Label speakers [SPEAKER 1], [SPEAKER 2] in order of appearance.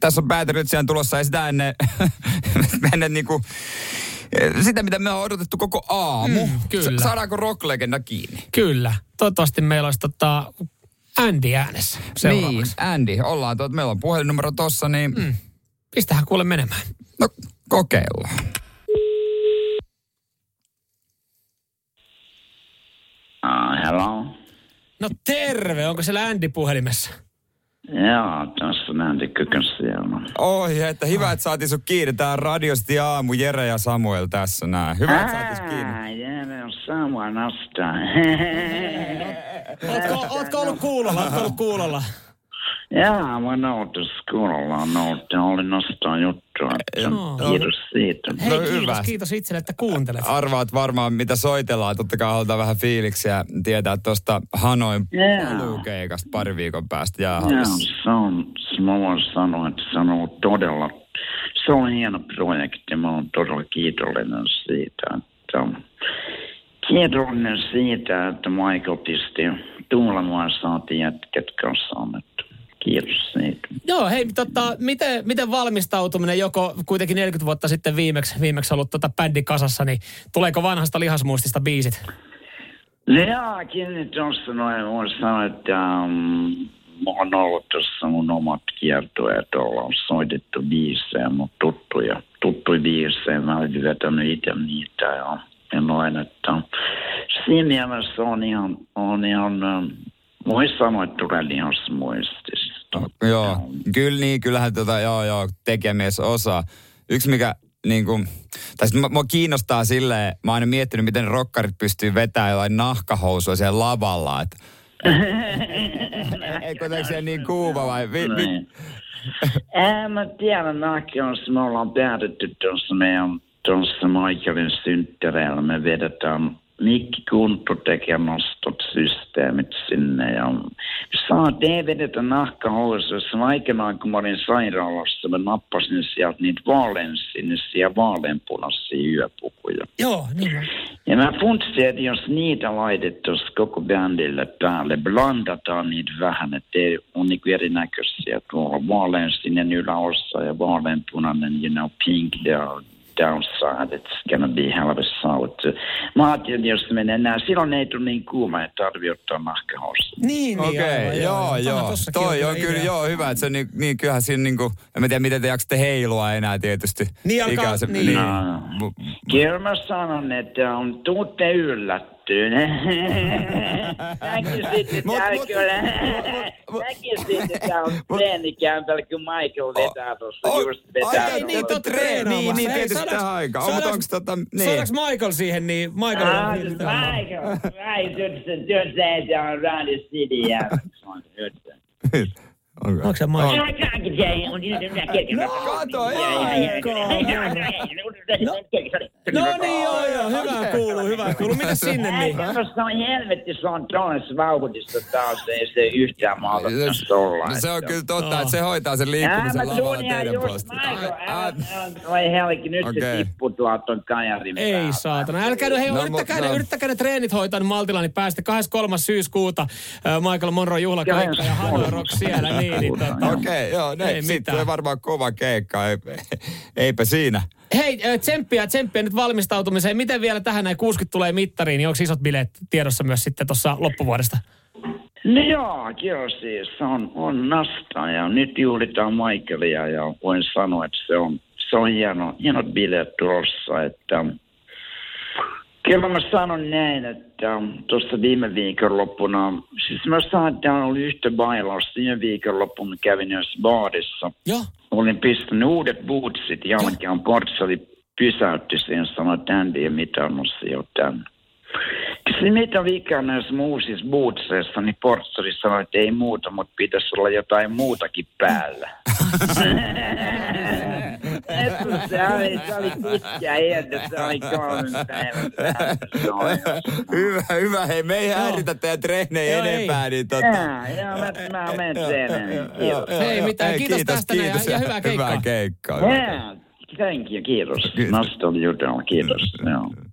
[SPEAKER 1] Tässä on päätörytsiään tulossa ja sitä ennen, ennen niinku, sitä, mitä me on odotettu koko aamu.
[SPEAKER 2] Mm, kyllä.
[SPEAKER 1] Sa- saadaanko rocklegenda kiinni?
[SPEAKER 2] Kyllä. Toivottavasti meillä olisi tota Andy äänessä
[SPEAKER 1] Niin. Andy, ollaan tuot, meillä on puhelinnumero tossa, niin mm.
[SPEAKER 2] Pistähän kuule menemään.
[SPEAKER 1] no kokeillaan.
[SPEAKER 3] Uh, hello?
[SPEAKER 2] No terve, onko siellä Andy puhelimessa?
[SPEAKER 3] Joo, tässä on Andy Kykön siellä.
[SPEAKER 1] Oi, että hyvä, että saatiin sun kiinni. Tää on radiosti aamu, Jere ja Samuel tässä näin. Hyvä, että saatiin kiinni.
[SPEAKER 3] Jere on sama nasta.
[SPEAKER 2] Ootko, ootko ollut kuulolla? Ootko ollut kuulolla?
[SPEAKER 3] Joo, mä noutin kuulolla, noutin, oli nostaa juttua. että
[SPEAKER 2] Joo.
[SPEAKER 3] Kiitos siitä.
[SPEAKER 2] Hei,
[SPEAKER 1] No
[SPEAKER 2] kiitos,
[SPEAKER 1] hyvä.
[SPEAKER 2] kiitos itselle, että kuuntelet.
[SPEAKER 1] Arvaat varmaan, mitä soitellaan. Totta kai halutaan vähän fiiliksiä tietää tuosta Hanoin paluukeikasta pari viikon päästä
[SPEAKER 3] Joo,
[SPEAKER 1] jäähallissa.
[SPEAKER 3] se on, se mä voin sanoa, että se on ollut todella, se on hieno projekti. Mä oon todella kiitollinen siitä, että kiitollinen siitä, että Michael pisti tuulemaan saatiin jätkät kanssaan.
[SPEAKER 2] Joo, hei, tota, miten, miten valmistautuminen, joko kuitenkin 40 vuotta sitten viimeksi, viimeksi ollut tota bändi kasassa, niin tuleeko vanhasta lihasmuistista biisit?
[SPEAKER 3] Jaakin tuossa noin voin sanoa, että um, mulla on ollut tuossa mun omat kiertueet, ollaan soitettu biisejä, mutta tuttuja, tuttuja biisejä. Mä olen vetänyt itse niitä ja, ja noin, että siinä mielessä on ihan, on ihan um, voi sanoa, että tulee lihasmuistista.
[SPEAKER 1] Joo, kyllä niin, kyllähän tota, joo, joo, tekemies osaa. Yksi mikä niin kuin, tai sit mua, kiinnostaa silleen, mä oon aina miettinyt, miten rokkarit pystyy vetämään jotain nahkahousua siellä lavalla, että Eikö se niin kuuma vai? Vi, vi,
[SPEAKER 3] Niin. En mä tiedä, näköjään me ollaan päädytty tuossa meidän tuossa Michaelin synttäreillä. Me vedetään Mikki Kunttu tekee nostot systeemit sinne ja saa ei vedetä nahkahousuissa. Aikanaan kun mä olin sairaalassa, mä nappasin sieltä niitä vaaleansinisiä vaaleanpunaisia yöpukuja.
[SPEAKER 2] Joo, niin on.
[SPEAKER 3] Ja mä funtsin, että jos niitä laitettaisiin koko bändille päälle, blandataan niitä vähän, että on niinku erinäköisiä. Tuolla vaaleansininen yläossa ja vaaleanpunainen, you know, pink down, downside. It's gonna be hell of a ajattelin, että jos se menee näin, silloin ei tule niin kuuma, että tarvii ottaa nahkahousuja.
[SPEAKER 2] Niin, niin
[SPEAKER 1] Okei, okay, joo, joo.
[SPEAKER 2] tossakin
[SPEAKER 1] Toi on kyllä, joo, hyvä, että se niin, niin kyllähän siinä niinku, en mä tiedä, miten te jaksatte heilua enää tietysti.
[SPEAKER 2] Niin alkaa-
[SPEAKER 1] Ikää se-
[SPEAKER 2] niin.
[SPEAKER 3] No. Kyllä mä sanon, että on tuutte yllättynyt. Näkisit, että
[SPEAKER 1] Mut-
[SPEAKER 3] tää
[SPEAKER 1] mut-
[SPEAKER 3] kyllä...
[SPEAKER 1] mut-
[SPEAKER 3] Näkisit, että tää on treenikämpällä, kun Michael vetää tuossa
[SPEAKER 1] Oh,
[SPEAKER 3] just vetää.
[SPEAKER 1] ai,
[SPEAKER 2] Ei niin, totta
[SPEAKER 1] Tre-
[SPEAKER 2] treenaamassa.
[SPEAKER 1] niin, niin, tietysti tähän aikaan. On, mutta
[SPEAKER 2] saadaanko-
[SPEAKER 1] onks tota- niin.
[SPEAKER 2] Saadaanko Michael siihen, niin Michael
[SPEAKER 3] Ah,
[SPEAKER 2] on
[SPEAKER 3] siis Michael, Michael, att jag har Radio City igen.
[SPEAKER 2] Onko se Michael?
[SPEAKER 3] Jag kan inte säga,
[SPEAKER 2] No niin, joo, joo, hyvä kuuluu, hyvä kuuluu. Mitäs sinne niin?
[SPEAKER 3] Tämmöistä on helvetti, se on tuollaisessa vauhdissa taas, ei se yhtään maata olla.
[SPEAKER 1] No se on kyllä totta, että se hoitaa sen liikkumisen lavalla
[SPEAKER 3] ihan
[SPEAKER 1] teidän
[SPEAKER 3] just,
[SPEAKER 1] puolesta.
[SPEAKER 3] Voi helki, nyt se tippuu tuolta ton kajarin
[SPEAKER 2] Ei saatana. Älkää nyt, hei,
[SPEAKER 1] No,
[SPEAKER 2] yrittäkää, ne,
[SPEAKER 1] no.
[SPEAKER 2] yrittäkää ne treenit hoitaa niin maltilla, niin päästä 23. syyskuuta Michael Monroe juhlakaikka ja Hanoi Rock siellä. Niin, niin, tota.
[SPEAKER 1] Okei, joo, ne,
[SPEAKER 2] Ei
[SPEAKER 1] sitten varmaan kova keikka, ei, eipä siinä.
[SPEAKER 2] Hei, äh, tsemppiä, tsemppiä nyt valmistautumiseen. Miten vielä tähän näin 60 tulee mittariin, niin onko isot bileet tiedossa myös sitten tuossa loppuvuodesta?
[SPEAKER 3] No joo, kyllä siis on, on nasta ja nyt juhlitaan Michaelia ja voin sanoa, että se on, se on hieno, hienot bileet tulossa, että Kyllä mä sanon näin, että tuossa viime viikonloppuna, siis mä sanon, että on ollut yhtä bailausta. Viime viikonloppuna kävin yhdessä baarissa.
[SPEAKER 2] Joo.
[SPEAKER 3] Olin pistänyt uudet bootsit jalkaan. Portsali pysäytti sen sanoi, että Andy ei mitään jo tänne. Kysyin, mitä vikaa näissä uusissa bootseissa, niin Portsali sanoi, että ei muuta, mutta pitäisi olla jotain muutakin päällä. se oli, se oli pitkä ehdä, se oli
[SPEAKER 1] hyvä, hyvä. Hei, me ei häiritä teidän treenejä
[SPEAKER 2] Joo, ei.
[SPEAKER 1] enempää, niin tota...
[SPEAKER 3] Joo, mä, mä menen treeneihin. Kiitos.
[SPEAKER 2] Hei, mitään.
[SPEAKER 1] Hei,
[SPEAKER 2] Kiitos tästä näin ja- ja hyvää keikkaa.
[SPEAKER 1] Hyvää keikkaa.
[SPEAKER 3] Jaa, thank you, kiitos.
[SPEAKER 1] Kiitos.
[SPEAKER 3] Noston jutella, kiitos. Joo.